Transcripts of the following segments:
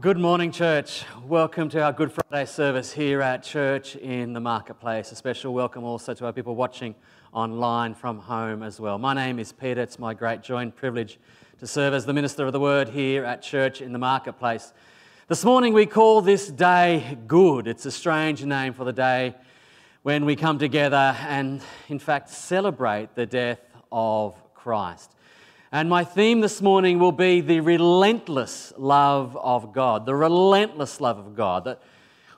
Good morning, church. Welcome to our Good Friday service here at church in the marketplace. A special welcome also to our people watching online from home as well. My name is Peter. It's my great joy and privilege to serve as the minister of the word here at church in the marketplace. This morning we call this day good. It's a strange name for the day when we come together and, in fact, celebrate the death of Christ. And my theme this morning will be the relentless love of God. The relentless love of God. That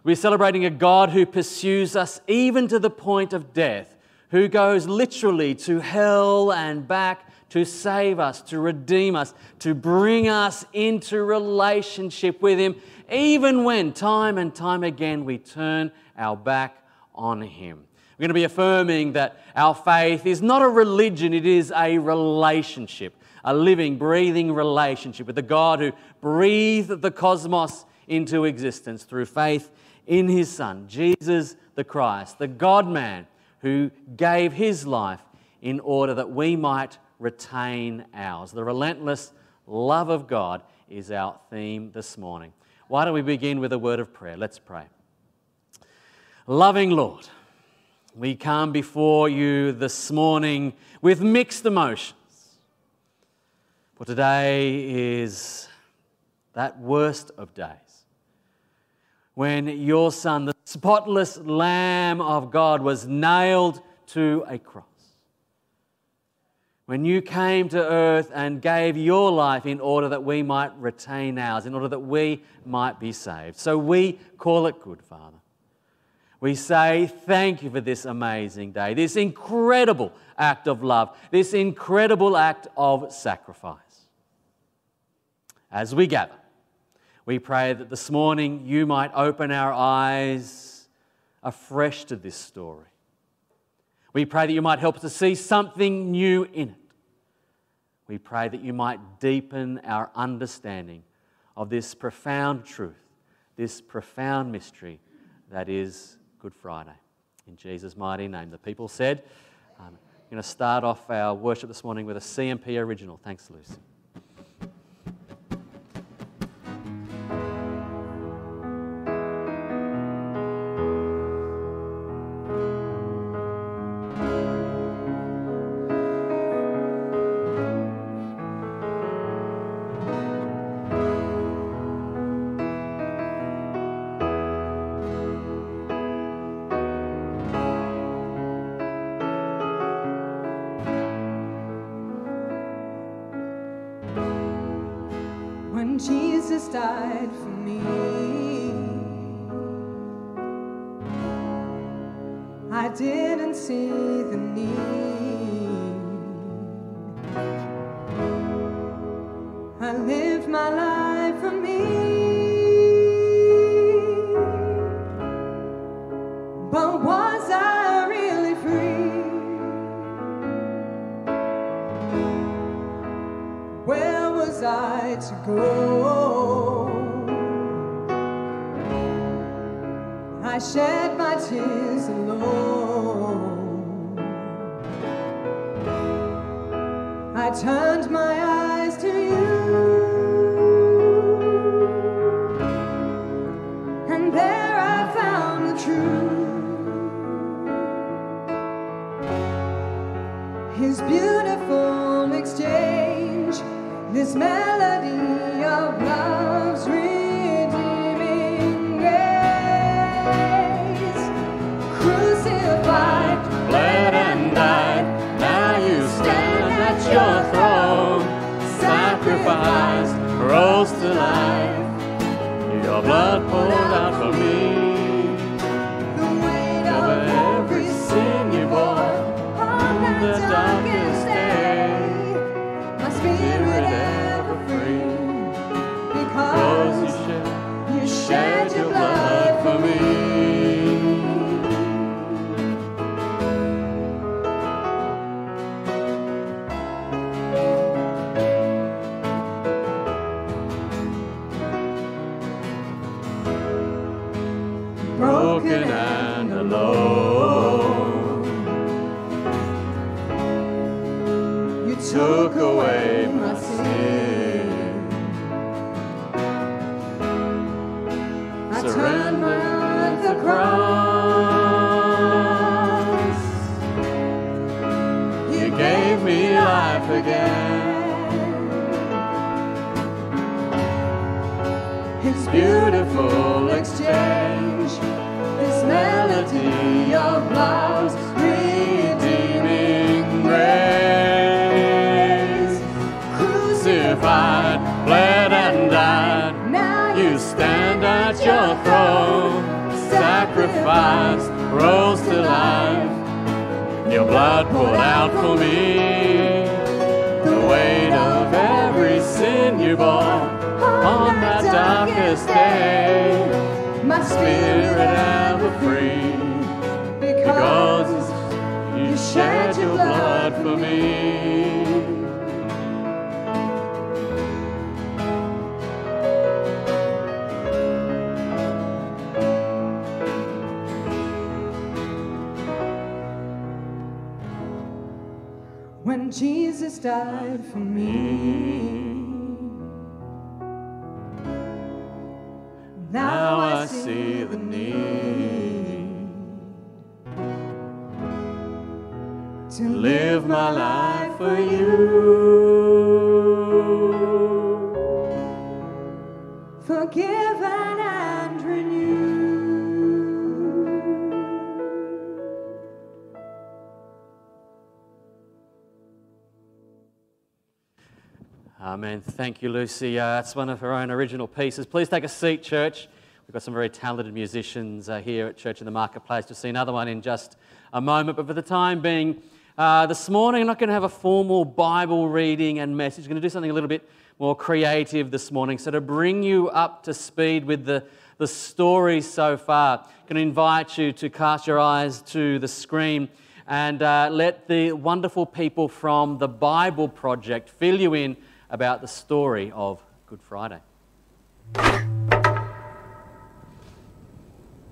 we're celebrating a God who pursues us even to the point of death, who goes literally to hell and back to save us, to redeem us, to bring us into relationship with Him, even when time and time again we turn our back on Him. We're going to be affirming that our faith is not a religion, it is a relationship a living, breathing relationship with the God who breathed the cosmos into existence through faith in his Son, Jesus the Christ, the God man who gave his life in order that we might retain ours. The relentless love of God is our theme this morning. Why don't we begin with a word of prayer? Let's pray. Loving Lord, we come before you this morning with mixed emotions. For today is that worst of days when your Son, the spotless Lamb of God, was nailed to a cross. When you came to earth and gave your life in order that we might retain ours, in order that we might be saved. So we call it good, Father. We say thank you for this amazing day, this incredible act of love, this incredible act of sacrifice as we gather. We pray that this morning you might open our eyes afresh to this story. We pray that you might help us to see something new in it. We pray that you might deepen our understanding of this profound truth, this profound mystery that is Good Friday. In Jesus' mighty name. The people said, I'm going to start off our worship this morning with a CMP original. Thanks, Lucy. Took out for sin. Again. Beautiful exchange, this melody of love's redeeming grace. Crucified, bled and died. Now You stand at your throne, sacrificed, rose to life. Your blood poured out for me. Weight of every sin you bore on that darkest day. my Spirit ever free, because you shed your blood for me. When Jesus died for me. Now I see the need to live my life for you. Thank you, Lucy. Uh, that's one of her own original pieces. Please take a seat, church. We've got some very talented musicians uh, here at Church in the Marketplace. We'll see another one in just a moment. But for the time being, uh, this morning, I'm not going to have a formal Bible reading and message. I'm going to do something a little bit more creative this morning. So, to bring you up to speed with the, the story so far, I'm going to invite you to cast your eyes to the screen and uh, let the wonderful people from the Bible Project fill you in about the story of Good Friday.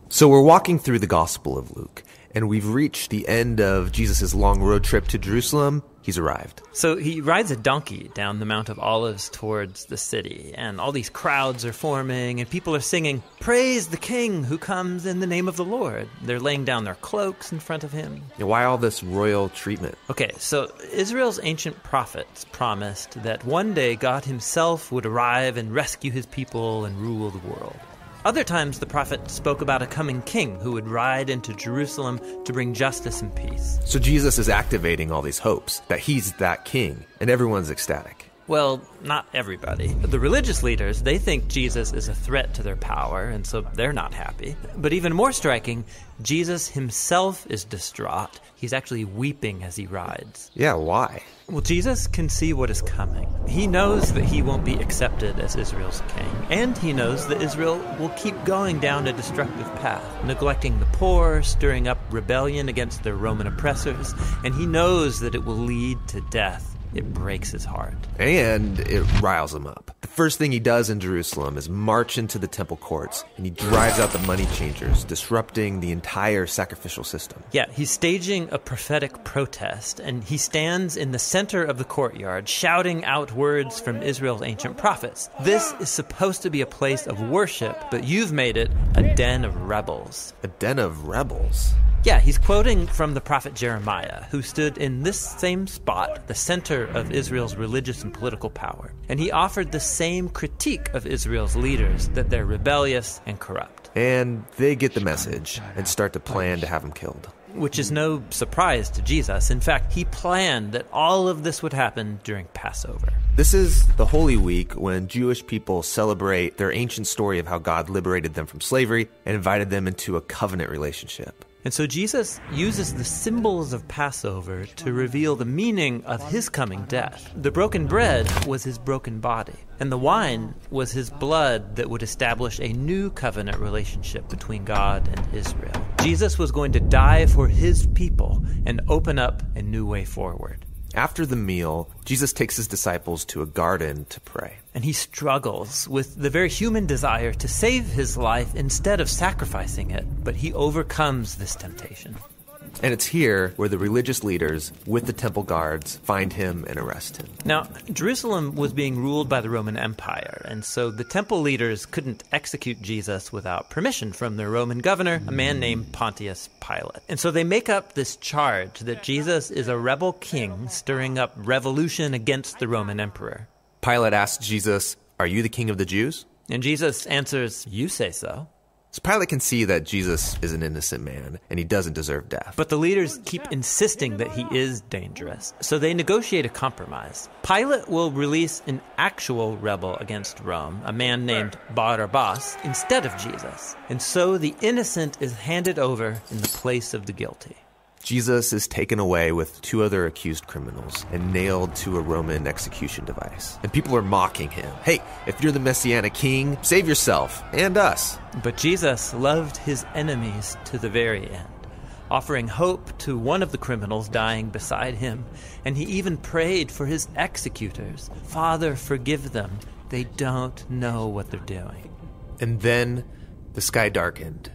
So we're walking through the Gospel of Luke, and we've reached the end of Jesus' long road trip to Jerusalem. He's arrived. So he rides a donkey down the Mount of Olives towards the city, and all these crowds are forming, and people are singing, Praise the King who comes in the name of the Lord. They're laying down their cloaks in front of him. Now, Why all this royal treatment? Okay, so Israel's ancient prophets promised that one day God himself would arrive and rescue his people and rule the world. Other times, the prophet spoke about a coming king who would ride into Jerusalem to bring justice and peace. So Jesus is activating all these hopes that he's that king, and everyone's ecstatic. Well, not everybody. The religious leaders, they think Jesus is a threat to their power, and so they're not happy. But even more striking, Jesus himself is distraught. He's actually weeping as he rides. Yeah, why? Well, Jesus can see what is coming. He knows that he won't be accepted as Israel's king, and he knows that Israel will keep going down a destructive path, neglecting the poor, stirring up rebellion against their Roman oppressors, and he knows that it will lead to death. It breaks his heart. And it riles him up. The first thing he does in Jerusalem is march into the temple courts, and he drives out the money changers, disrupting the entire sacrificial system. Yeah, he's staging a prophetic protest, and he stands in the center of the courtyard, shouting out words from Israel's ancient prophets. This is supposed to be a place of worship, but you've made it a den of rebels. A den of rebels. Yeah, he's quoting from the prophet Jeremiah, who stood in this same spot, the center of Israel's religious and political power. And he offered the same critique of Israel's leaders that they're rebellious and corrupt. And they get the message and start to plan to have him killed. which is no surprise to Jesus. In fact, he planned that all of this would happen during Passover. This is the Holy Week when Jewish people celebrate their ancient story of how God liberated them from slavery and invited them into a covenant relationship. And so Jesus uses the symbols of Passover to reveal the meaning of his coming death. The broken bread was his broken body, and the wine was his blood that would establish a new covenant relationship between God and Israel. Jesus was going to die for his people and open up a new way forward. After the meal, Jesus takes his disciples to a garden to pray. And he struggles with the very human desire to save his life instead of sacrificing it, but he overcomes this temptation. And it's here where the religious leaders, with the temple guards, find him and arrest him. Now, Jerusalem was being ruled by the Roman Empire, and so the temple leaders couldn't execute Jesus without permission from their Roman governor, a man named Pontius Pilate. And so they make up this charge that Jesus is a rebel king stirring up revolution against the Roman emperor. Pilate asks Jesus, Are you the king of the Jews? And Jesus answers, You say so. So Pilate can see that Jesus is an innocent man and he doesn't deserve death. But the leaders keep insisting that he is dangerous, so they negotiate a compromise. Pilate will release an actual rebel against Rome, a man named Barabbas, instead of Jesus. And so the innocent is handed over in the place of the guilty. Jesus is taken away with two other accused criminals and nailed to a Roman execution device. And people are mocking him. Hey, if you're the Messianic king, save yourself and us. But Jesus loved his enemies to the very end, offering hope to one of the criminals dying beside him, and he even prayed for his executors Father, forgive them. They don't know what they're doing. And then the sky darkened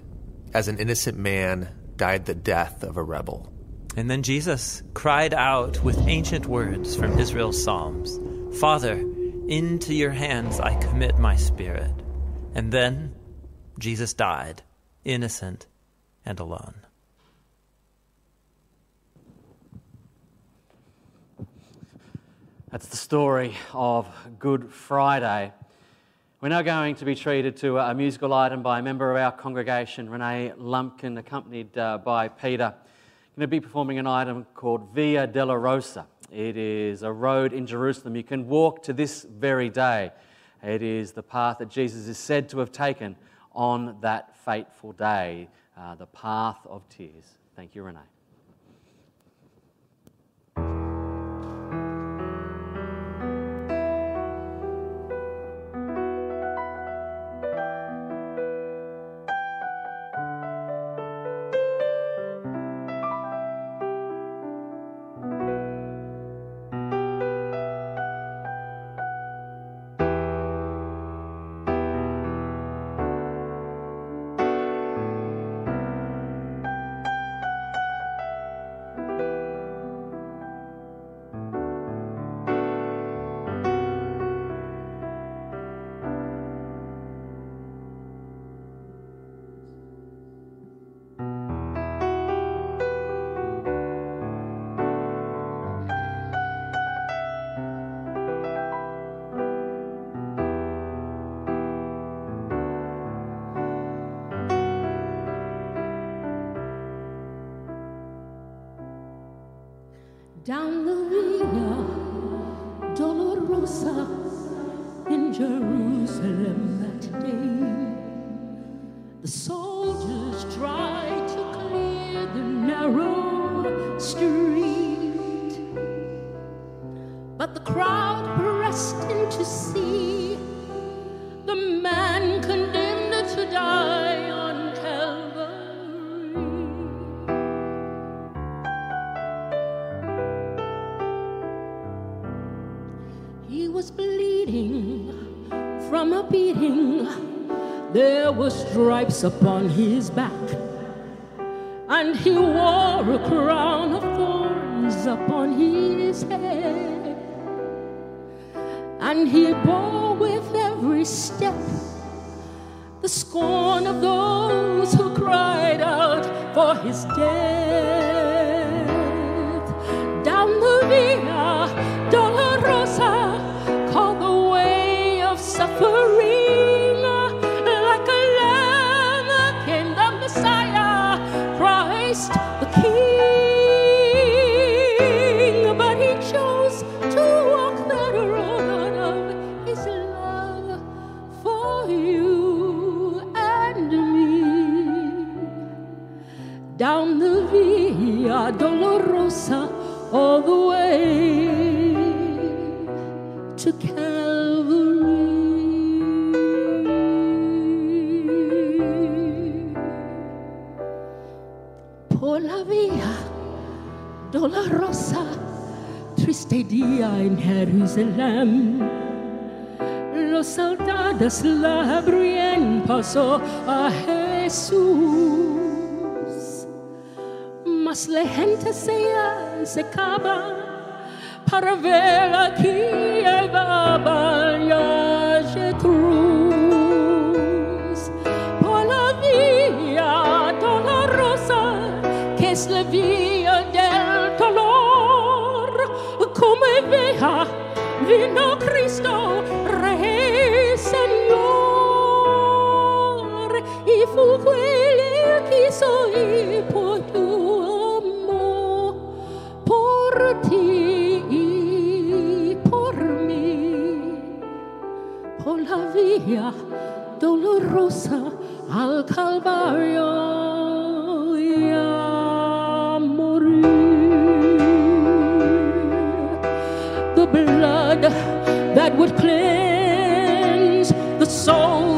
as an innocent man died the death of a rebel. And then Jesus cried out with ancient words from Israel's Psalms Father, into your hands I commit my spirit. And then Jesus died, innocent and alone. That's the story of Good Friday. We're now going to be treated to a musical item by a member of our congregation, Renee Lumpkin, accompanied uh, by Peter. Going to be performing an item called Via Dolorosa. It is a road in Jerusalem you can walk to this very day. It is the path that Jesus is said to have taken on that fateful day, uh, the path of tears. Thank you, Renee. Down the Via Dolorosa in Jerusalem that day. The soldiers tried to clear the narrow street, but the crowd There were stripes upon his back, and he wore a crown of thorns upon his head. And he bore with every step the scorn of those who cried out for his death. Down the Via Dolorosa all the way to Calvary. Por la Via Dolorosa, triste día en Jerusalén. Los soldados la abrían paso a Jesús. Mas la gente se secaba para ver aquí llevaba ya cruz por la vía dolorosa que es la vía del dolor. Como veja vino Cristo vía dolorosa al Calvario y a morir. The blood that would cleanse the souls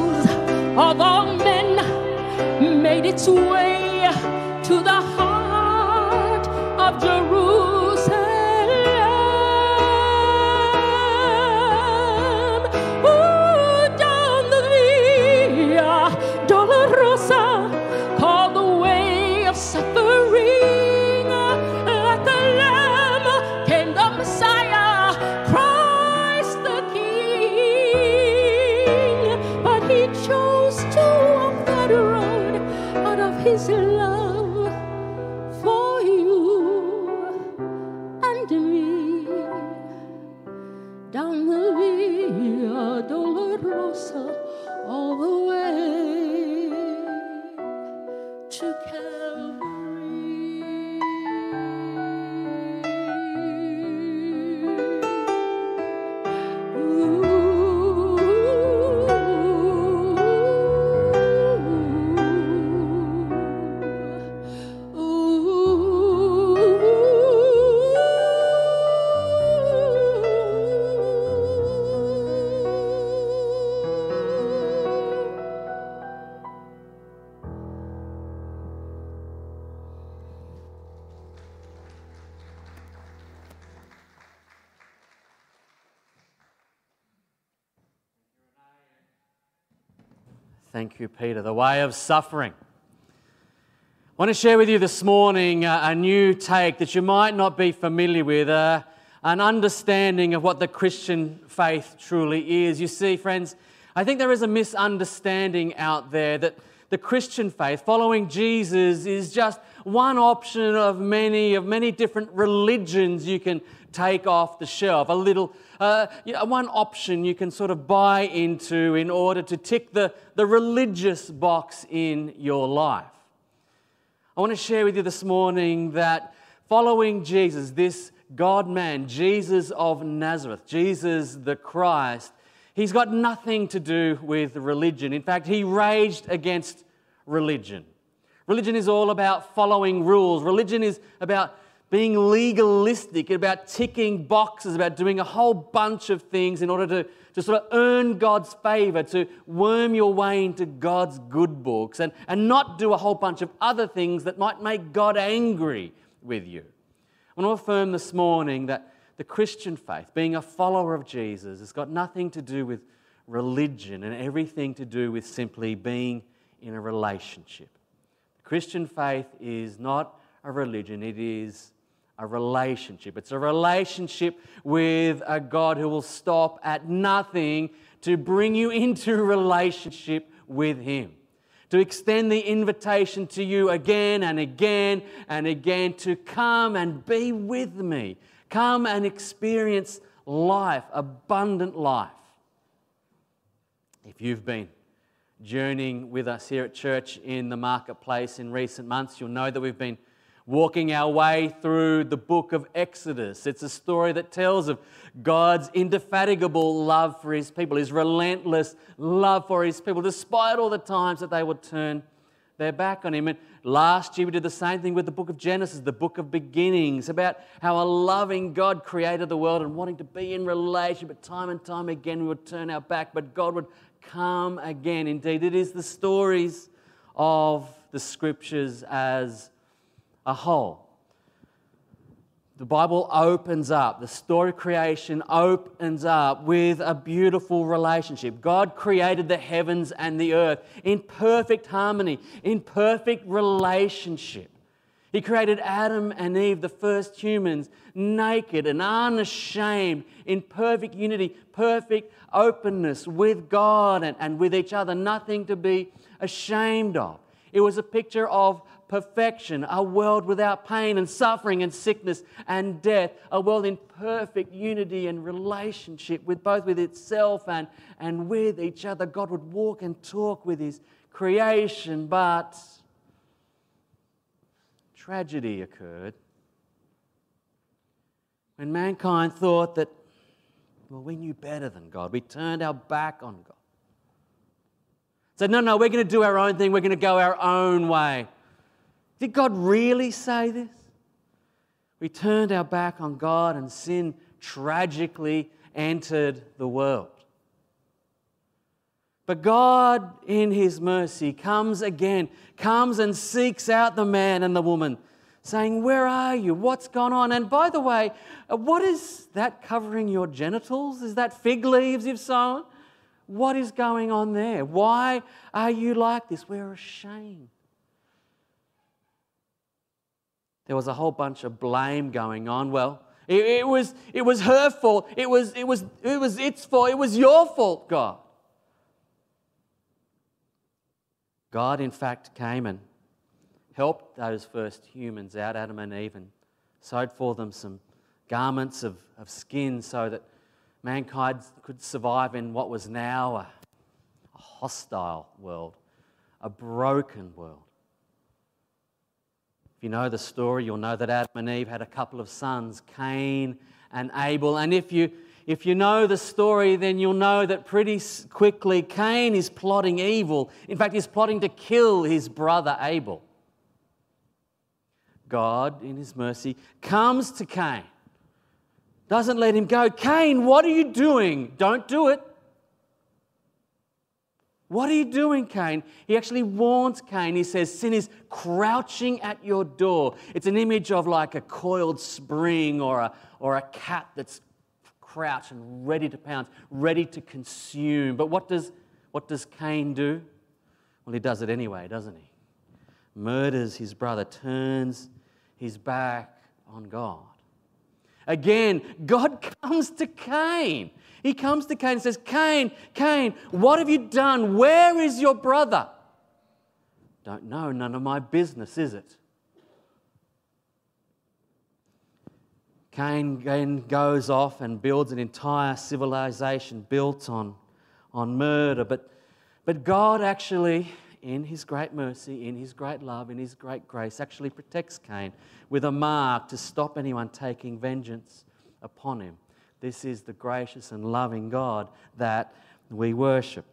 Thank you, Peter. The way of suffering. I want to share with you this morning a new take that you might not be familiar with, uh, an understanding of what the Christian faith truly is. You see, friends, I think there is a misunderstanding out there that the Christian faith, following Jesus, is just one option of many of many different religions you can take off the shelf. A little, uh, one option you can sort of buy into in order to tick the, the religious box in your life. I want to share with you this morning that following Jesus, this God man, Jesus of Nazareth, Jesus the Christ, he's got nothing to do with religion. In fact, he raged against religion. Religion is all about following rules, religion is about being legalistic, about ticking boxes, about doing a whole bunch of things in order to, to sort of earn God's favor, to worm your way into God's good books, and, and not do a whole bunch of other things that might make God angry with you. I want to affirm this morning that the Christian faith, being a follower of Jesus, has got nothing to do with religion and everything to do with simply being in a relationship. The Christian faith is not a religion, it is a relationship. It's a relationship with a God who will stop at nothing to bring you into relationship with Him. To extend the invitation to you again and again and again to come and be with me. Come and experience life, abundant life. If you've been journeying with us here at church in the marketplace in recent months, you'll know that we've been walking our way through the book of Exodus. It's a story that tells of God's indefatigable love for his people, his relentless love for his people, despite all the times that they would turn their back on him. And last year we did the same thing with the book of Genesis, the book of beginnings, about how a loving God created the world and wanting to be in relation, but time and time again we would turn our back, but God would come again. Indeed, it is the stories of the scriptures as a whole. The Bible opens up, the story of creation opens up with a beautiful relationship. God created the heavens and the earth in perfect harmony, in perfect relationship. He created Adam and Eve, the first humans, naked and unashamed, in perfect unity, perfect openness with God and, and with each other, nothing to be ashamed of. It was a picture of perfection, a world without pain and suffering and sickness and death, a world in perfect unity and relationship with both with itself and, and with each other. God would walk and talk with his creation, but tragedy occurred when mankind thought that, well, we knew better than God. We turned our back on God. Said, no, no, we're going to do our own thing. We're going to go our own way. Did God really say this? We turned our back on God and sin tragically entered the world. But God, in His mercy, comes again, comes and seeks out the man and the woman, saying, Where are you? What's gone on? And by the way, uh, what is that covering your genitals? Is that fig leaves you've sown? What is going on there? Why are you like this? We're ashamed. There was a whole bunch of blame going on. Well, it, it, was, it was her fault. It was, it, was, it was its fault. It was your fault, God. God, in fact, came and helped those first humans out, Adam and Eve, and sewed for them some garments of, of skin so that mankind could survive in what was now a, a hostile world, a broken world. If you know the story, you'll know that Adam and Eve had a couple of sons, Cain and Abel. And if you if you know the story, then you'll know that pretty quickly Cain is plotting evil. In fact, he's plotting to kill his brother Abel. God, in his mercy, comes to Cain, doesn't let him go. Cain, what are you doing? Don't do it. What are you doing, Cain? He actually warns Cain. He says, Sin is crouching at your door. It's an image of like a coiled spring or a, or a cat that's crouch and ready to pounce, ready to consume. But what does, what does Cain do? Well, he does it anyway, doesn't he? Murders his brother, turns his back on God. Again, God comes to Cain. He comes to Cain and says, Cain, Cain, what have you done? Where is your brother? Don't know, none of my business, is it? Cain then goes off and builds an entire civilization built on, on murder. But, but God actually, in His great mercy, in His great love, in His great grace, actually protects Cain with a mark to stop anyone taking vengeance upon him. This is the gracious and loving God that we worship.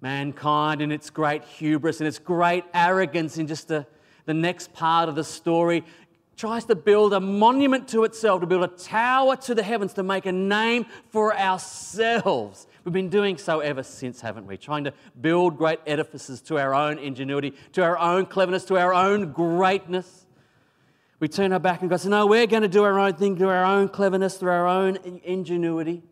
Mankind, in its great hubris and its great arrogance, in just the, the next part of the story, tries to build a monument to itself, to build a tower to the heavens, to make a name for ourselves. We've been doing so ever since, haven't we? Trying to build great edifices to our own ingenuity, to our own cleverness, to our own greatness. We turn our back and go, so no, we're going to do our own thing, do our own cleverness, through our own ingenuity.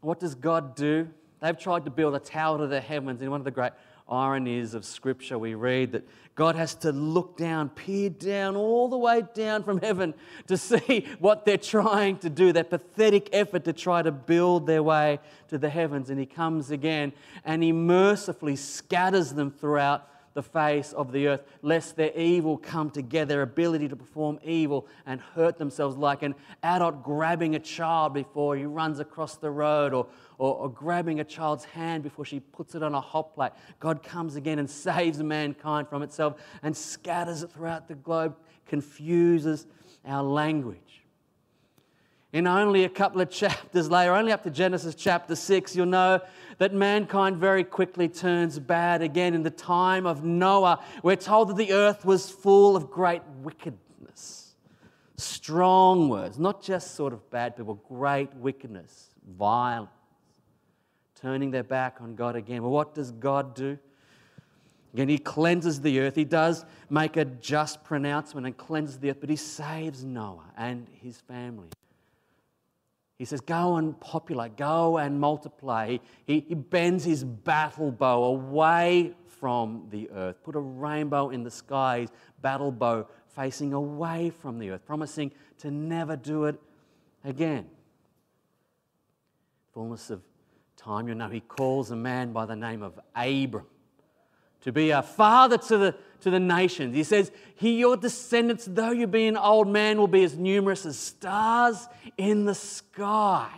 What does God do? They've tried to build a tower to the heavens. And one of the great ironies of Scripture, we read that God has to look down, peer down, all the way down from heaven to see what they're trying to do, that pathetic effort to try to build their way to the heavens. And He comes again and He mercifully scatters them throughout the face of the earth, lest their evil come together, their ability to perform evil and hurt themselves, like an adult grabbing a child before he runs across the road, or, or, or grabbing a child's hand before she puts it on a hot plate. God comes again and saves mankind from itself and scatters it throughout the globe, confuses our language. In only a couple of chapters later, only up to Genesis chapter 6, you'll know that mankind very quickly turns bad again. In the time of Noah, we're told that the earth was full of great wickedness. Strong words, not just sort of bad people, great wickedness, violence, turning their back on God again. Well, what does God do? Again, He cleanses the earth. He does make a just pronouncement and cleanses the earth, but He saves Noah and his family. He says, Go and populate, go and multiply. He, he, bends his battle bow away from the earth, put a rainbow in the skies, battle bow facing away from the earth, promising to never do it again. Fullness of time, you know, he calls a man by the name of Abram to be a father to the, to the nations. He says, he, Your descendants, though you be an old man, will be as numerous as stars in the sky.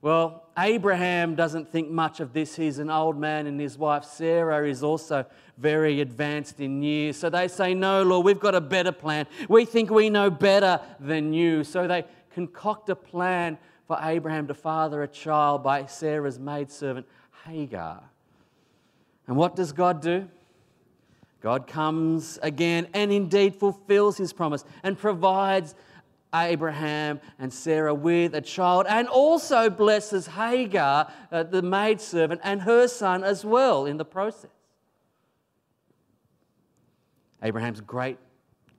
Well, Abraham doesn't think much of this. He's an old man, and his wife Sarah is also very advanced in years. So they say, No, Lord, we've got a better plan. We think we know better than you. So they concoct a plan for Abraham to father a child by Sarah's maidservant Hagar. And what does God do? God comes again and indeed fulfills his promise and provides Abraham and Sarah with a child and also blesses Hagar, uh, the maidservant, and her son as well in the process. Abraham's great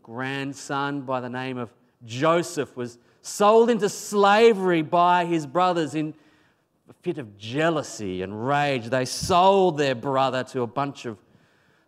grandson by the name of Joseph was sold into slavery by his brothers in a fit of jealousy and rage. They sold their brother to a bunch of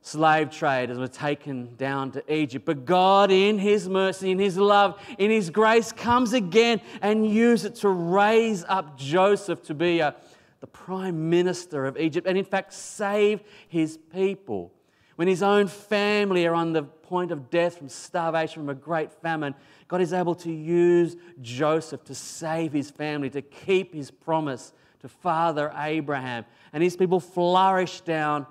slave traders were taken down to Egypt. But God, in His mercy, in His love, in His grace, comes again and uses it to raise up Joseph to be a, the prime minister of Egypt and, in fact, save his people. When his own family are on the point of death from starvation, from a great famine, God is able to use Joseph to save his family, to keep his promise to Father Abraham. And his people flourish down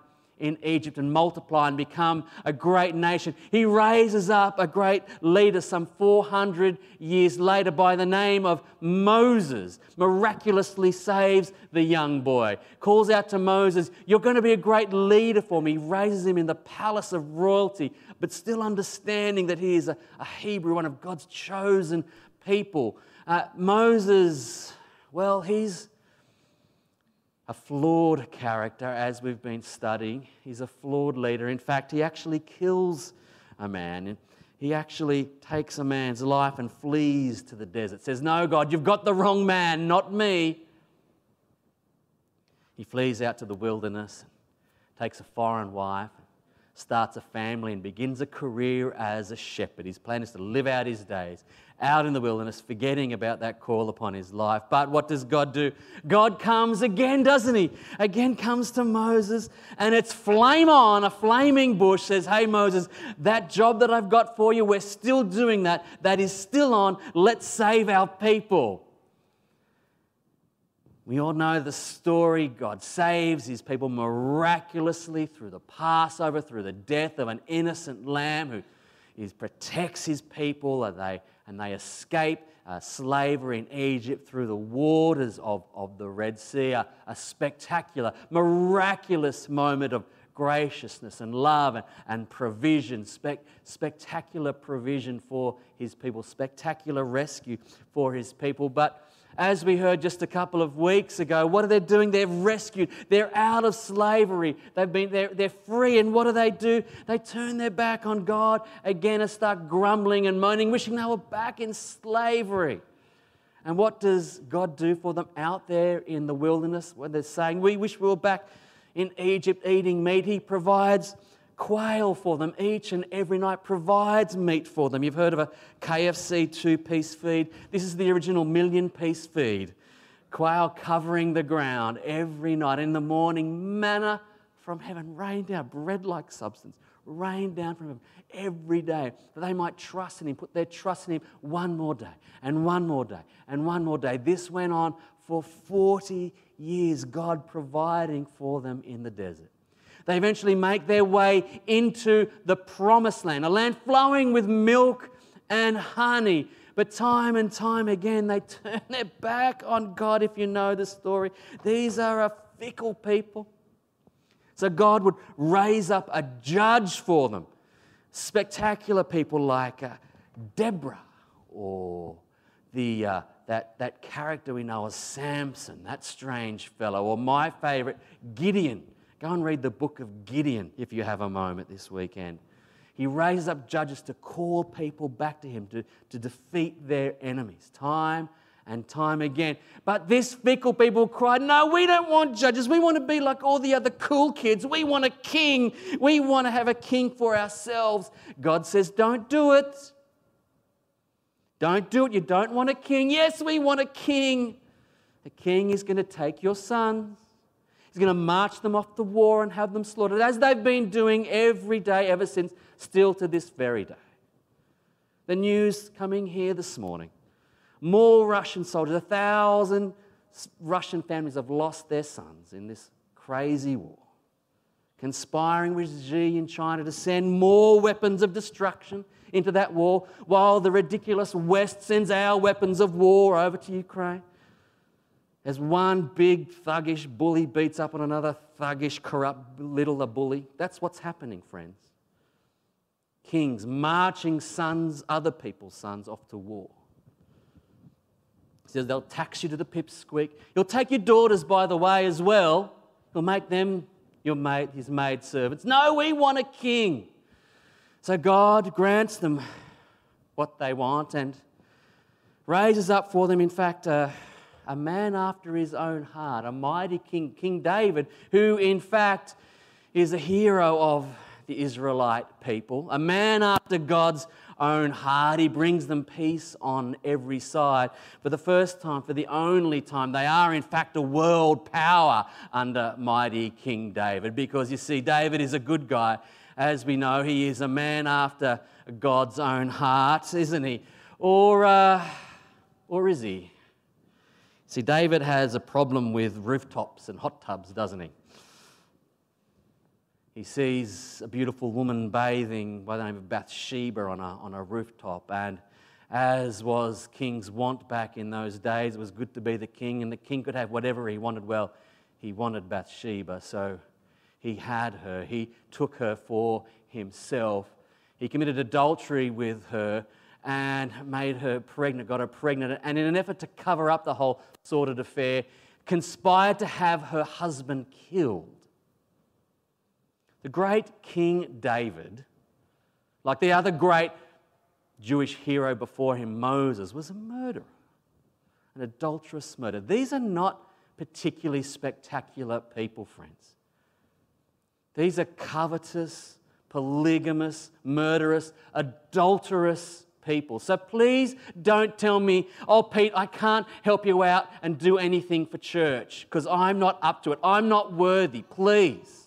in Egypt and multiply and become a great nation. He raises up a great leader some 400 years later by the name of Moses, miraculously saves the young boy, calls out to Moses, You're going to be a great leader for me. He raises him in the palace of royalty, but still understanding that he is a, a Hebrew, one of God's chosen people. Uh, Moses, well, he's a flawed character, as we've been studying. He's a flawed leader. In fact, he actually kills a man. He actually takes a man's life and flees to the desert. Says, No, God, you've got the wrong man, not me. He flees out to the wilderness, takes a foreign wife, starts a family, and begins a career as a shepherd. His plan is to live out his days out in the wilderness, forgetting about that call upon his life. But what does God do? God comes again, doesn't he? Again comes to Moses, and it's flame on. A flaming bush says, Hey, Moses, that job that I've got for you, we're still doing that. That is still on. Let's save our people. We all know the story. God saves his people miraculously through the Passover, through the death of an innocent lamb who is, protects his people. And they and they escape uh, slavery in Egypt through the waters of, of the Red Sea. A, a spectacular, miraculous moment of graciousness and love and, and provision, Spec, spectacular provision for his people, spectacular rescue for his people. But as we heard just a couple of weeks ago, what are they doing? They're rescued. They're out of slavery. They've been, they're, they're free. And what do they do? They turn their back on God again and start grumbling and moaning, wishing they were back in slavery. And what does God do for them out there in the wilderness when they're saying, We wish we were back in Egypt eating meat? He provides quail for them each and every night, provides meat for them. You've heard of a KFC two piece feed. This is the original million piece feed. Quail covering the ground every night. In the morning, manna from heaven rain down, bread like substance, rain down from heaven every day, that they might trust in Him, put their trust in Him one more day, and one more day, and one more day. This went on for 40 years, God providing for them in the desert. They eventually make their way into the promised land, a land flowing with milk and honey. But time and time again, they turn their back on God, if you know the story. These are a fickle people. So God would raise up a judge for them. Spectacular people like uh, Deborah or the, uh, that, that character we know as Samson, that strange fellow, or my favorite, Gideon. Go and read the book of Gideon if you have a moment this weekend. He raises up judges to call people back to him, to, to defeat their enemies, time and time again. But this fickle people cried, No, we don't want judges. We want to be like all the other cool kids. We want a king. We want to have a king for ourselves. God says, Don't do it. Don't do it. You don't want a king. Yes, we want a king. The king is going to take your sons. He's going to march them off to war and have them slaughtered, as they've been doing every day ever since, still to this very day. The news coming here this morning more Russian soldiers, a thousand Russian families have lost their sons in this crazy war, conspiring with Xi in China to send more weapons of destruction into that war, while the ridiculous West sends our weapons of war over to Ukraine. As one big thuggish bully beats up on another thuggish, corrupt little bully. That's what's happening, friends. Kings marching sons, other people's sons, off to war He says they'll tax you to the pipsqueak. You'll take your daughters, by the way, as well. You'll make them your mate, his maid servants. No, we want a king. So God grants them what they want and raises up for them, in fact, a, a man after his own heart, a mighty king, King David, who, in fact, is a hero of the Israelite people, a man after God's own heart. He brings them peace on every side. For the first time, for the only time, they are in fact a world power under mighty King David. Because you see, David is a good guy. As we know, he is a man after God's own heart, isn't he? Or, uh, or is he? See, David has a problem with rooftops and hot tubs, doesn't he? he sees a beautiful woman bathing by the name of Bathsheba on a, on a rooftop. And as was king's wont back in those days, it was good to be the king, and the king could have whatever he wanted. Well, he wanted Bathsheba, so he had her. He took her for himself. He committed adultery with her and made her pregnant, got her pregnant, and in an effort to cover up the whole sordid affair, conspired to have her husband killed. The great King David, like the other great Jewish hero before him, Moses, was a murderer, an adulterous murderer. These are not particularly spectacular people, friends. These are covetous, polygamous, murderous, adulterous people. So please don't tell me, oh, Pete, I can't help you out and do anything for church because I'm not up to it. I'm not worthy. Please.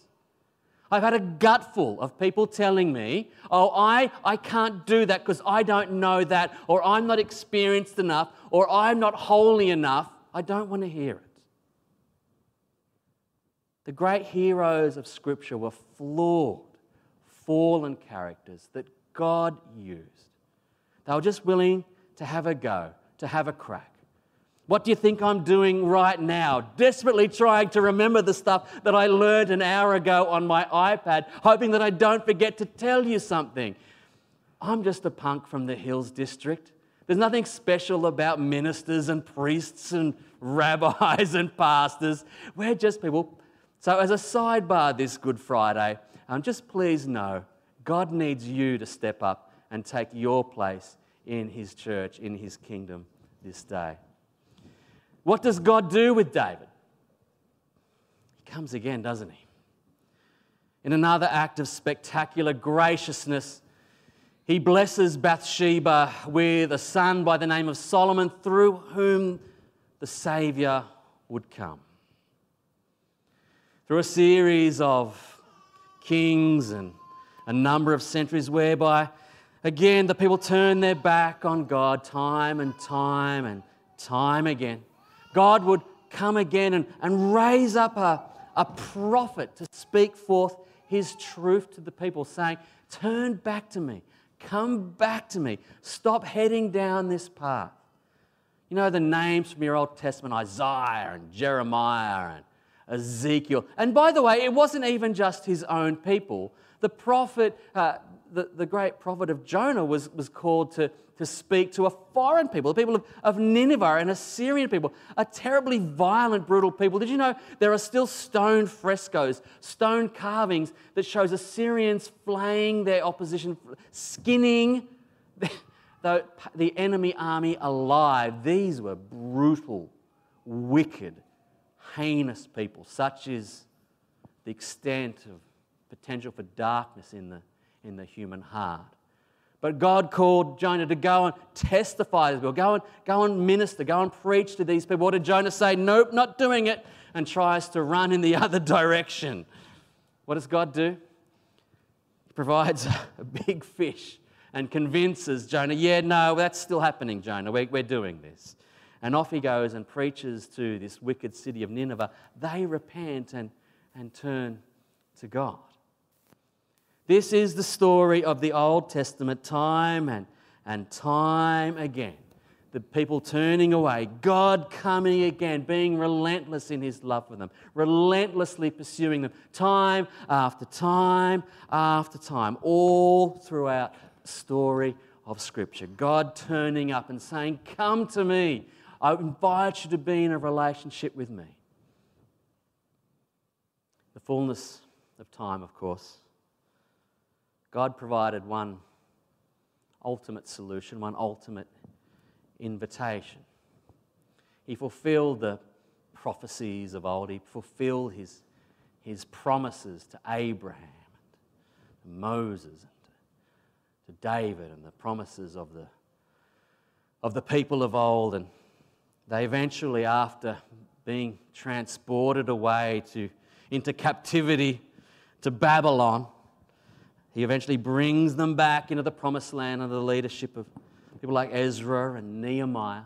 I've had a gutful of people telling me, oh, I, I can't do that because I don't know that, or I'm not experienced enough, or I'm not holy enough. I don't want to hear it. The great heroes of Scripture were flawed, fallen characters that God used. They were just willing to have a go, to have a crack. What do you think I'm doing right now? Desperately trying to remember the stuff that I learned an hour ago on my iPad, hoping that I don't forget to tell you something. I'm just a punk from the Hills District. There's nothing special about ministers and priests and rabbis and pastors. We're just people. So, as a sidebar this Good Friday, um, just please know God needs you to step up and take your place in His church, in His kingdom this day. What does God do with David? He comes again, doesn't he? In another act of spectacular graciousness, he blesses Bathsheba with a son by the name of Solomon, through whom the Savior would come. Through a series of kings and a number of centuries whereby, again, the people turn their back on God time and time and time again. God would come again and, and raise up a, a prophet to speak forth his truth to the people, saying, Turn back to me, come back to me, stop heading down this path. You know the names from your Old Testament Isaiah and Jeremiah and Ezekiel. And by the way, it wasn't even just his own people. The prophet, uh, the, the great prophet of Jonah, was, was called to to speak to a foreign people, the people of, of Nineveh and Assyrian people, a terribly violent, brutal people. Did you know there are still stone frescoes, stone carvings that shows Assyrians flaying their opposition, skinning the, the enemy army alive. These were brutal, wicked, heinous people. Such is the extent of potential for darkness in the, in the human heart. But God called Jonah to go and testify as well. Go and, go and minister, go and preach to these people. What did Jonah say? Nope, not doing it, and tries to run in the other direction. What does God do? He provides a big fish and convinces Jonah, yeah, no, that's still happening, Jonah. We're, we're doing this. And off he goes and preaches to this wicked city of Nineveh. They repent and, and turn to God. This is the story of the Old Testament, time and, and time again. The people turning away, God coming again, being relentless in his love for them, relentlessly pursuing them, time after time after time, all throughout the story of Scripture. God turning up and saying, Come to me. I invite you to be in a relationship with me. The fullness of time, of course God provided one ultimate solution, one ultimate invitation. He fulfilled the prophecies of old, he fulfilled his, his promises to Abraham and to Moses and to, David and the promises of the, of the people of old. And they eventually, after being transported away to, into captivity to Babylon, he eventually brings them back into the promised land under the leadership of people like Ezra and Nehemiah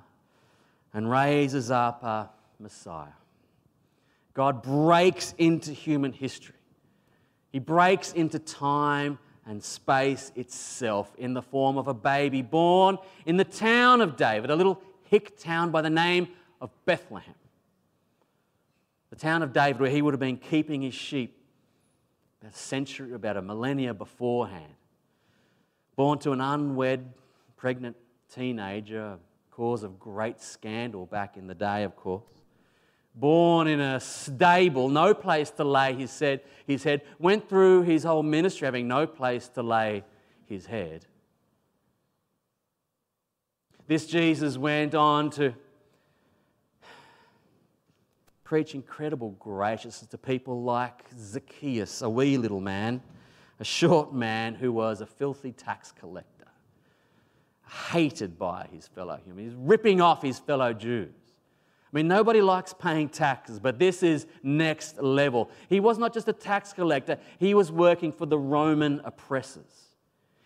and raises up a Messiah. God breaks into human history. He breaks into time and space itself in the form of a baby born in the town of David, a little hick town by the name of Bethlehem. The town of David, where he would have been keeping his sheep about a century, about a millennia beforehand. Born to an unwed, pregnant teenager, cause of great scandal back in the day, of course. Born in a stable, no place to lay his head, his head, went through his whole ministry having no place to lay his head. This Jesus went on to preach incredible graciousness to people like Zacchaeus, a wee little man, a short man who was a filthy tax collector, hated by his fellow humans. Ripping off his fellow Jews. I mean, nobody likes paying taxes, but this is next level. He was not just a tax collector, he was working for the Roman oppressors.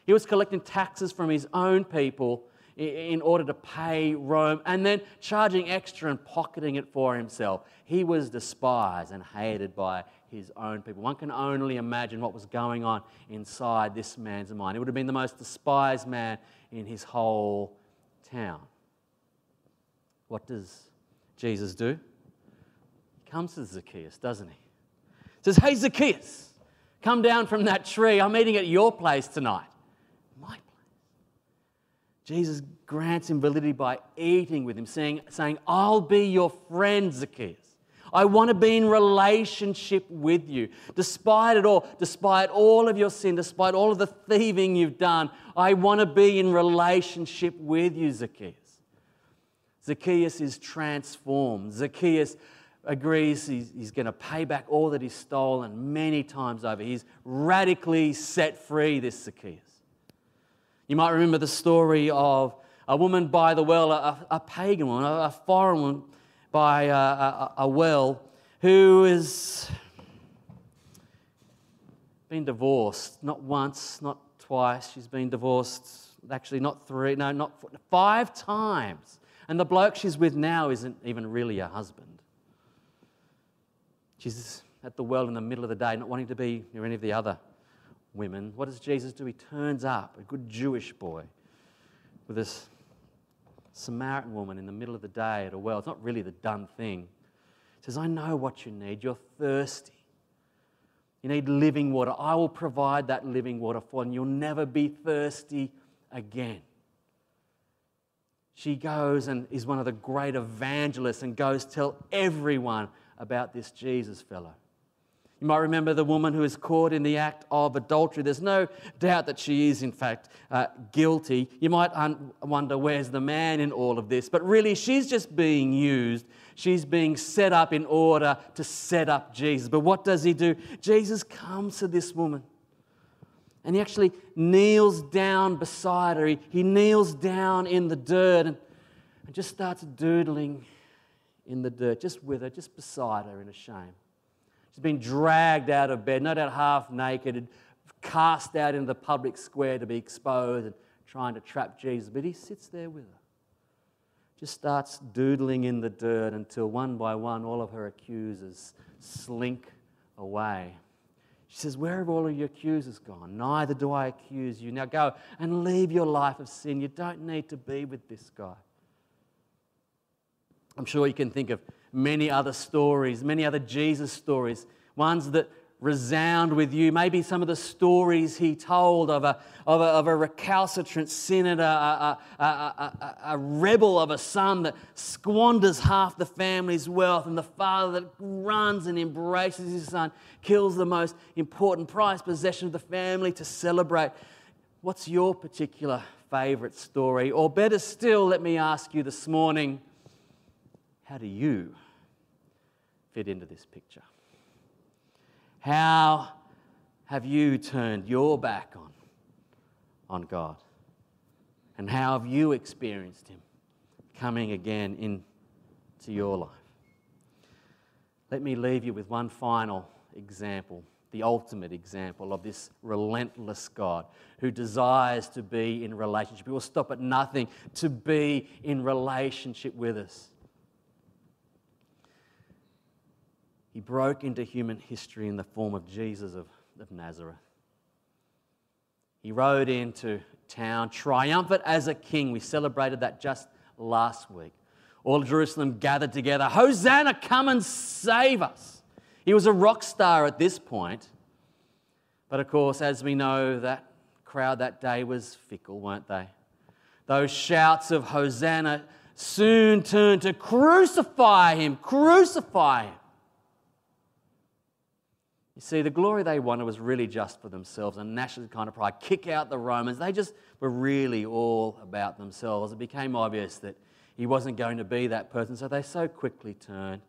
He was collecting taxes from his own people in order to pay Rome and then charging extra and pocketing it for himself. He was despised and hated by his own people. One can only imagine what was going on inside this man's mind. He would have been the most despised man in his whole town. What does Jesus do? He comes to Zacchaeus, doesn't he? he says, Hey, Zacchaeus, come down from that tree. I'm eating at your place tonight. Jesus grants him validity by eating with him, saying, saying I'll be your friend, Zacchaeus. I want to be in relationship with you. Despite it all, despite all of your sin, despite all of the thieving you've done, I want to be in relationship with you, Zacchaeus. Zacchaeus is transformed. Zacchaeus agrees he's, he's going to pay back all that he's stolen many times over. He's radically set free, this Zacchaeus. You might remember the story of a woman by the well, a, a pagan woman, a, foreign woman by uh, a, a, a well, who has been divorced, not once, not twice. She's been divorced, actually, not three, no, not four, five times. And the bloke she's with now isn't even really her husband. She's at the well in the middle of the day, not wanting to be near any of the other women. What does Jesus do? He turns up, a good Jewish boy, with this Samaritan woman in the middle of the day at a well. It's not really the done thing. He says, I know what you need. You're thirsty. You need living water. I will provide that living water for you, and you'll never be thirsty again. She goes and is one of the great evangelists and goes tell everyone about this Jesus fellow. You might remember the woman who is caught in the act of adultery. There's no doubt that she is, in fact, uh, guilty. You might un- wonder where's the man in all of this, but really, she's just being used. She's being set up in order to set up Jesus. But what does he do? Jesus comes to this woman and he actually kneels down beside her. He, he kneels down in the dirt and, and just starts doodling in the dirt, just with her, just beside her in a shame. She's been dragged out of bed, no doubt half naked, cast out into the public square to be exposed and trying to trap Jesus. But he sits there with her, just starts doodling in the dirt until one by one all of her accusers slink away. She says, Where have all of your accusers gone? Neither do I accuse you. Now go and leave your life of sin. You don't need to be with this guy. I'm sure you can think of many other stories, many other Jesus stories, ones that resound with you. Maybe some of the stories he told of a, of a, of a recalcitrant senator, a, a, a, rebel of a son that squanders half the family's wealth, and the father that runs and embraces his son, kills the most important prized possession of the family to celebrate. What's your particular favourite story? Or better still, let me ask you this morning how do you fit into this picture? How have you turned your back on, on God? And how have you experienced Him coming again into your life? Let me leave you with one final example, the ultimate example of this relentless God who desires to be in relationship. He will stop at nothing to be in relationship with us. He broke into human history in the form of Jesus of, of Nazareth. He rode into town triumphant as a king. We celebrated that just last week. All of Jerusalem gathered together. Hosanna, come and save us. He was a rock star at this point. But of course, as we know, that crowd that day was fickle, weren't they? Those shouts of Hosanna soon turned to crucify him, crucify him. You see, the glory they wanted was really just for themselves, a national kind of pride. Kick out the Romans. They just were really all about themselves. It became obvious that he wasn't going to be that person, so they so quickly turned.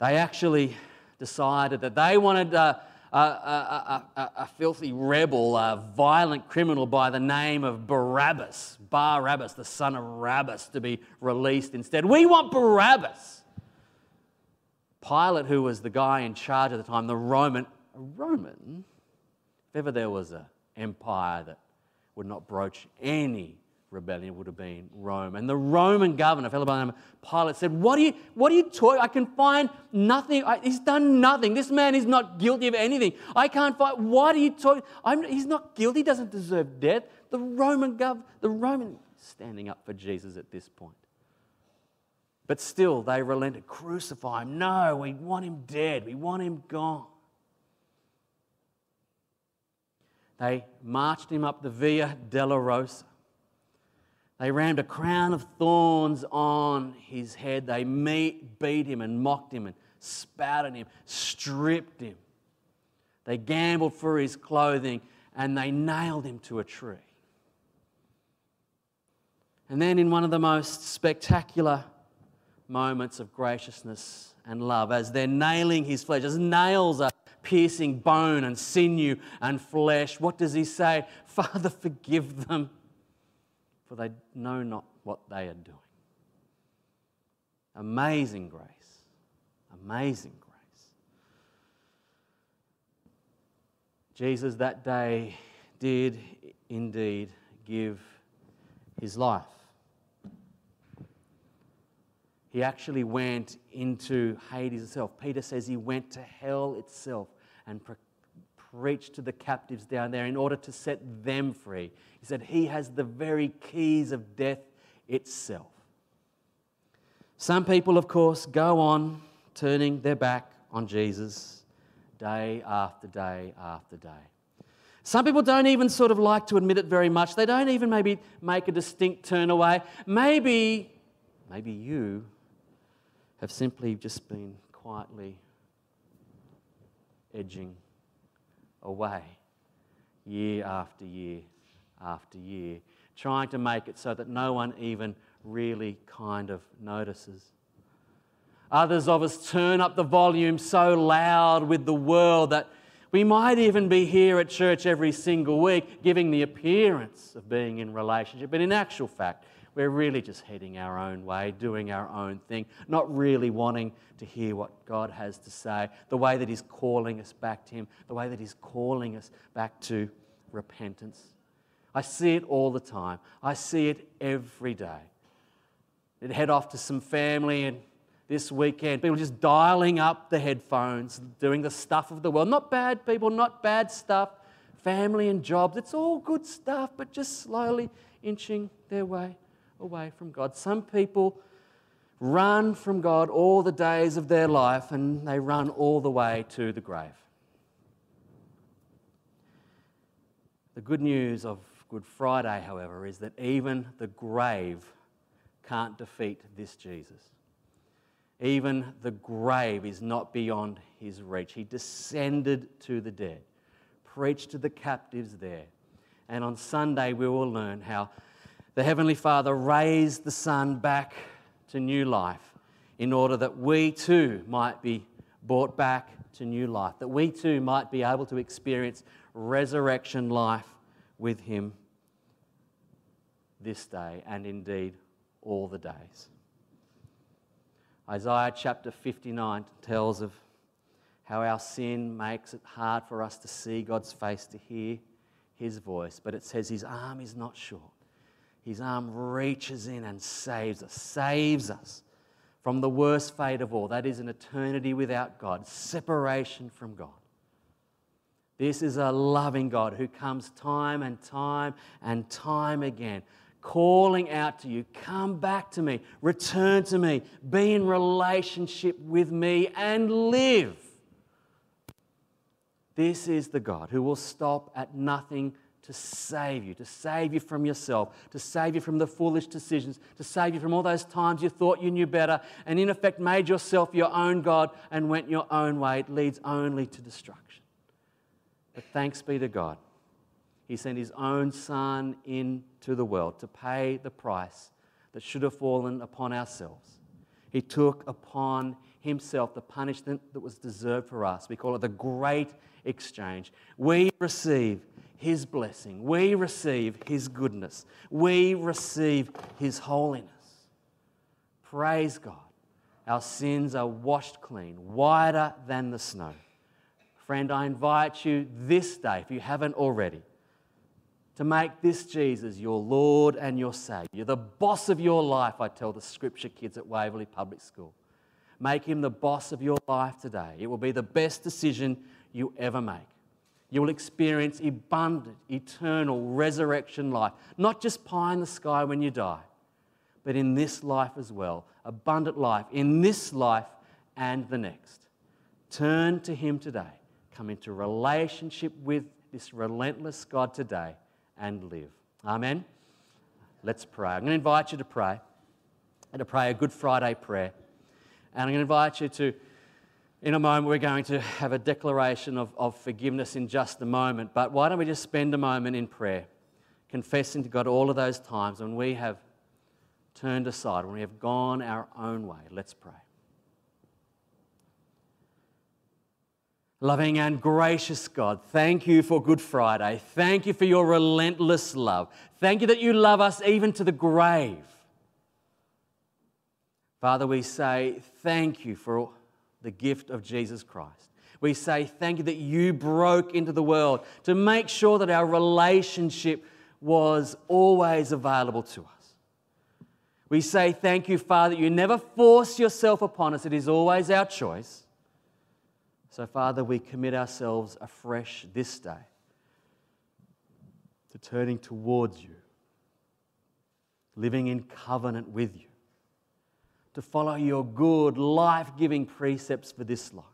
They actually decided that they wanted a, a, a, a filthy rebel, a violent criminal by the name of Barabbas, Barabbas, the son of Rabbas, to be released instead. We want Barabbas. Pilate, who was the guy in charge at the time, the Roman, a Roman, if ever there was an empire that would not broach any rebellion, would have been Rome. And the Roman governor, fellow by the name of Pilate, said, What are you, what are you talking? I can find nothing. I, he's done nothing. This man is not guilty of anything. I can't find. Why do you talk? I'm, he's not guilty. He doesn't deserve death. The Roman gov, the Roman standing up for Jesus at this point. But still, they relented. Crucify him. No, we want him dead. We want him gone. They marched him up the Via Dolorosa. They rammed a crown of thorns on his head. They beat him and mocked him and spat at him, stripped him. They gambled for his clothing and they nailed him to a tree. And then, in one of the most spectacular moments of graciousness and love as they're nailing his flesh, as nails are piercing bone and sinew and flesh. What does he say? Father, forgive them, for they know not what they are doing. Amazing grace. Amazing grace. Jesus that day did indeed give his life he actually went into Hades itself. Peter says he went to hell itself and pre- preached to the captives down there in order to set them free. He said he has the very keys of death itself. Some people, of course, go on turning their back on Jesus day after day after day. Some people don't even sort of like to admit it very much. They don't even maybe make a distinct turn away. Maybe, maybe you have simply just been quietly edging away year after year after year, trying to make it so that no one even really kind of notices. Others of us turn up the volume so loud with the world that we might even be here at church every single week, giving the appearance of being in relationship, but in actual fact, we're really just heading our own way, doing our own thing, not really wanting to hear what God has to say, the way that He's calling us back to Him, the way that He's calling us back to repentance. I see it all the time. I see it every day. I'd head off to some family and this weekend, people just dialing up the headphones, doing the stuff of the world. Not bad people, not bad stuff. Family and jobs, it's all good stuff, but just slowly inching their way away from God. Some people run from God all the days of their life and they run all the way to the grave. The good news of Good Friday, however, is that even the grave can't defeat this Jesus. Even the grave is not beyond his reach. He descended to the dead, preached to the captives there. And on Sunday, we will learn how the Heavenly Father raised the Son back to new life in order that we too might be brought back to new life, that we too might be able to experience resurrection life with Him this day and indeed all the days. Isaiah chapter 59 tells of how our sin makes it hard for us to see God's face, to hear His voice. But it says His arm is not short. His arm reaches in and saves us, saves us from the worst fate of all. That is an eternity without God, separation from God. This is a loving God who comes time and time and time again calling out to you, Come back to me, return to me, be in relationship with me, and live. This is the God who will stop at nothing to save you, to save you from yourself, to save you from the foolish decisions, to save you from all those times you thought you knew better and, in effect, made yourself your own God and went your own way. It leads only to destruction. But thanks be to God he sent his own Son into the world to pay the price that should have fallen upon ourselves. He took upon himself the punishment that was deserved for us. We call it the great exchange. We receive his blessing, we receive his goodness, we receive his holiness. Praise God. Our sins are washed clean, whiter than the snow. Friend, I invite you this day, if you haven't already, to make this Jesus your Lord and your Savior, the boss of your life, I tell the scripture kids at Waverley Public School. Make him the boss of your life today. It will be the best decision you ever make. You will experience abundant, eternal resurrection life, not just pie in the sky when you die, but in this life as well. Abundant life in this life and the next. Turn to Him today. Come into relationship with this relentless God today and live. Amen? Let's pray. I'm going to invite you to pray and to pray a Good Friday prayer. And I'm going to invite you to, in a moment, we're going to have a declaration of, of forgiveness in just a moment. But why don't we just spend a moment in prayer, confessing to God all of those times when we have turned aside, when we have gone our own way. Let's pray. Loving and gracious God, thank you for Good Friday. Thank you for your relentless love. Thank you that you love us even to the grave. Father, we say thank you for the gift of Jesus Christ. We say thank you that you broke into the world to make sure that our relationship was always available to us. We say thank you, Father, that you never force yourself upon us, it is always our choice. So, Father, we commit ourselves afresh this day to turning towards you, living in covenant with you, to follow your good, life giving precepts for this life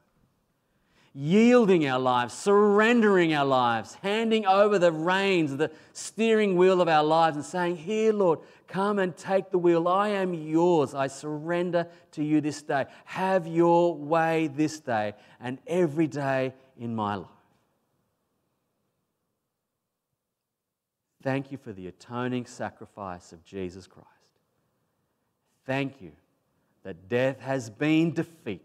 yielding our lives, surrendering our lives, handing over the reins, the steering wheel of our lives, and saying, Here, Lord, come and take the wheel. I am yours. I surrender to you this day. Have your way this day and every day in my life. Thank you for the atoning sacrifice of Jesus Christ. Thank you that death has been defeated.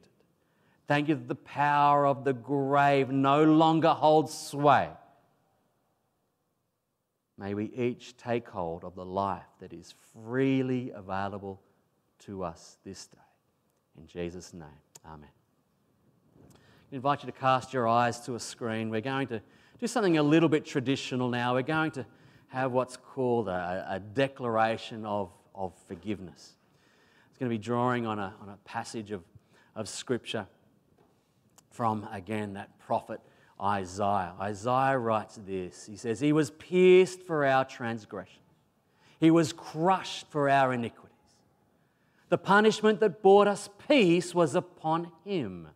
Thank you that the power of the grave no longer holds sway. May we each take hold of the life that is freely available to us this day. In Jesus' name, amen. I invite you to cast your eyes to a screen. We're going to do something a little bit traditional now. We're going to have what's called a, a declaration of, of forgiveness. It's going to be drawing on a, on a passage of, of Scripture from, again, that prophet Isaiah. Isaiah writes this He says, He was pierced for our transgression, He was crushed for our iniquities. The punishment that brought us peace was upon Him,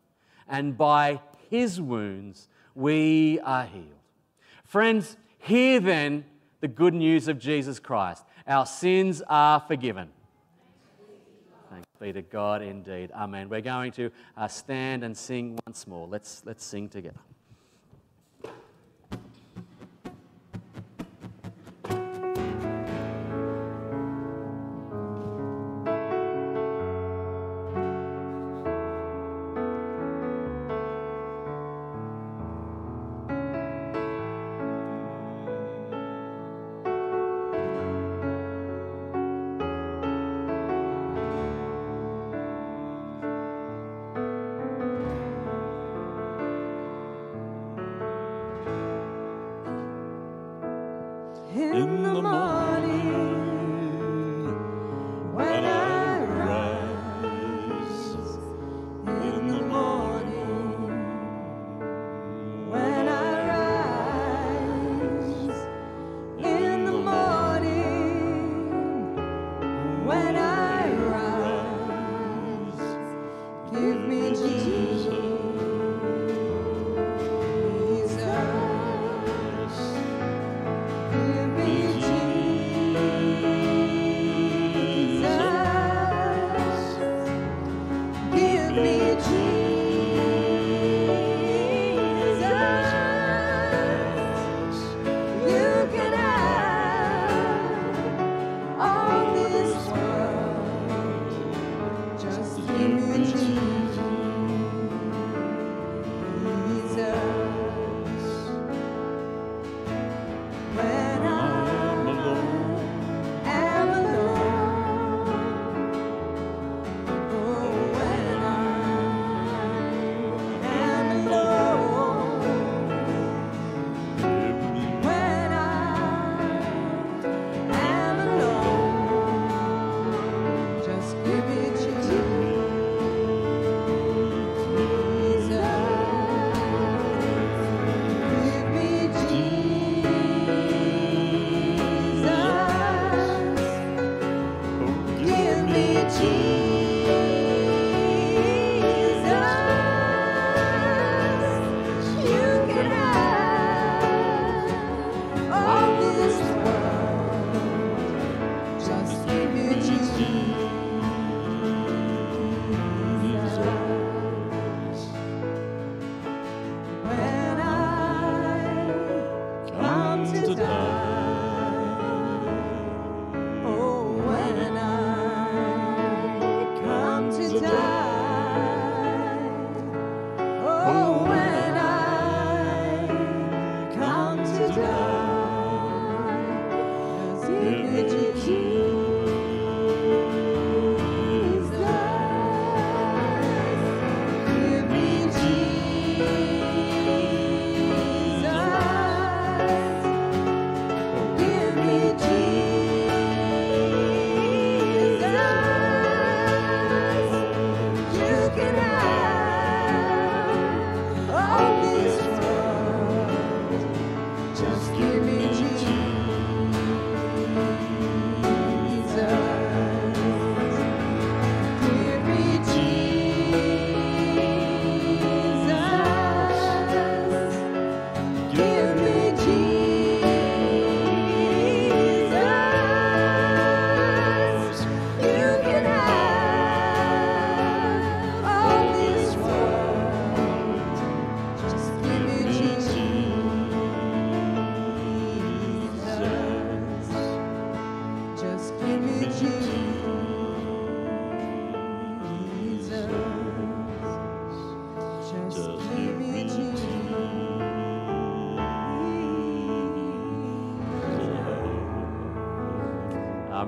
and by His wounds we are healed. Friends, hear then the good news of Jesus Christ. Our sins are forgiven. Be to God indeed. Amen. We're going to uh, stand and sing once more. Let's, let's sing together.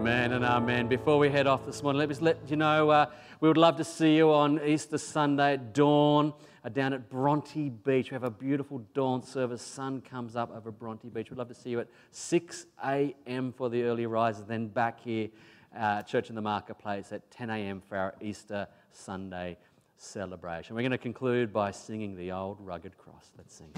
Amen and amen. Before we head off this morning, let me let you know uh, we would love to see you on Easter Sunday at dawn uh, down at Bronte Beach. We have a beautiful dawn service. Sun comes up over Bronte Beach. We'd love to see you at 6 a.m. for the early rise, then back here uh, Church in the Marketplace at 10 a.m. for our Easter Sunday celebration. We're going to conclude by singing the old rugged cross. Let's sing.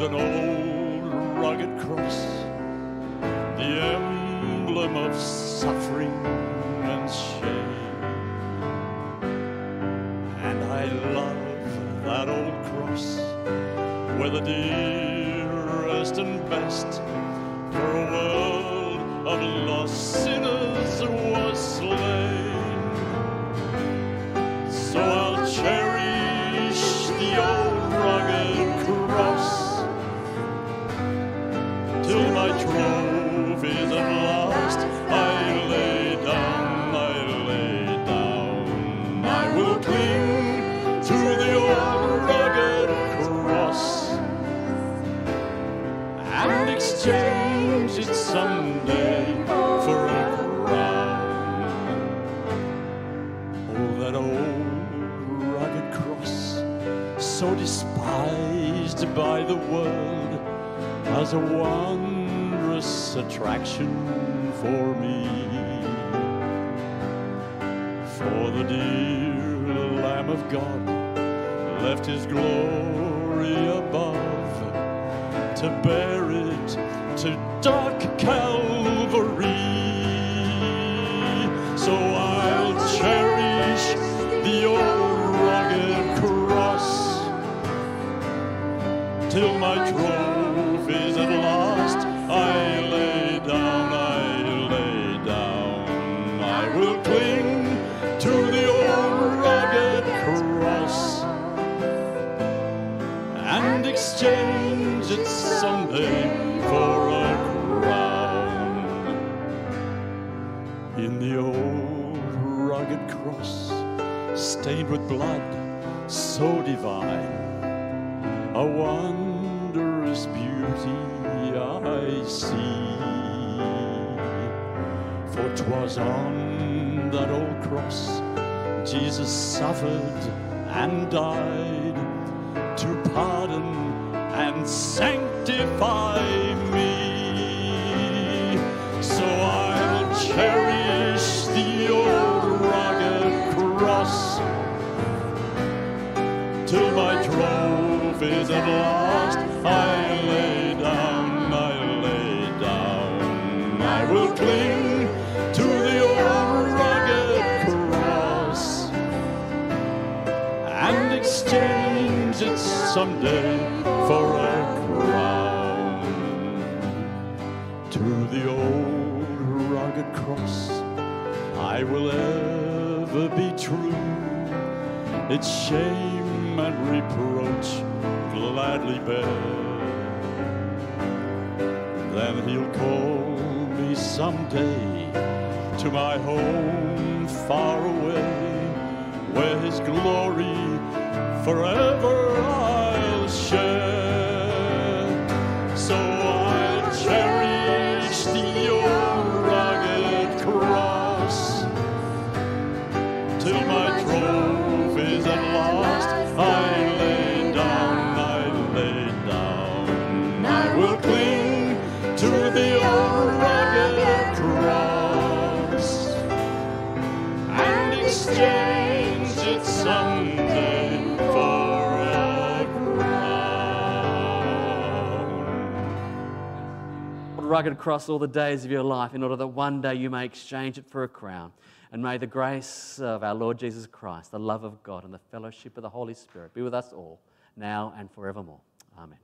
An old rugged cross, the emblem of suffering and shame. And I love that old cross where the dearest and best has a wondrous attraction for me. For the dear Lamb of God left his glory above to bear it to dark Calvary. So I'll cherish the old rugged cross till my trophies stained with blood so divine, a wondrous beauty I see. For 'twas on that old cross Jesus suffered and died to pardon and sanctify someday for a crown. To the old rugged cross I will ever be true. Its shame and reproach gladly bear. Then he'll call me someday to my home far away, where his glory forever rugged cross all the days of your life in order that one day you may exchange it for a crown. And may the grace of our Lord Jesus Christ, the love of God, and the fellowship of the Holy Spirit be with us all, now and forevermore. Amen.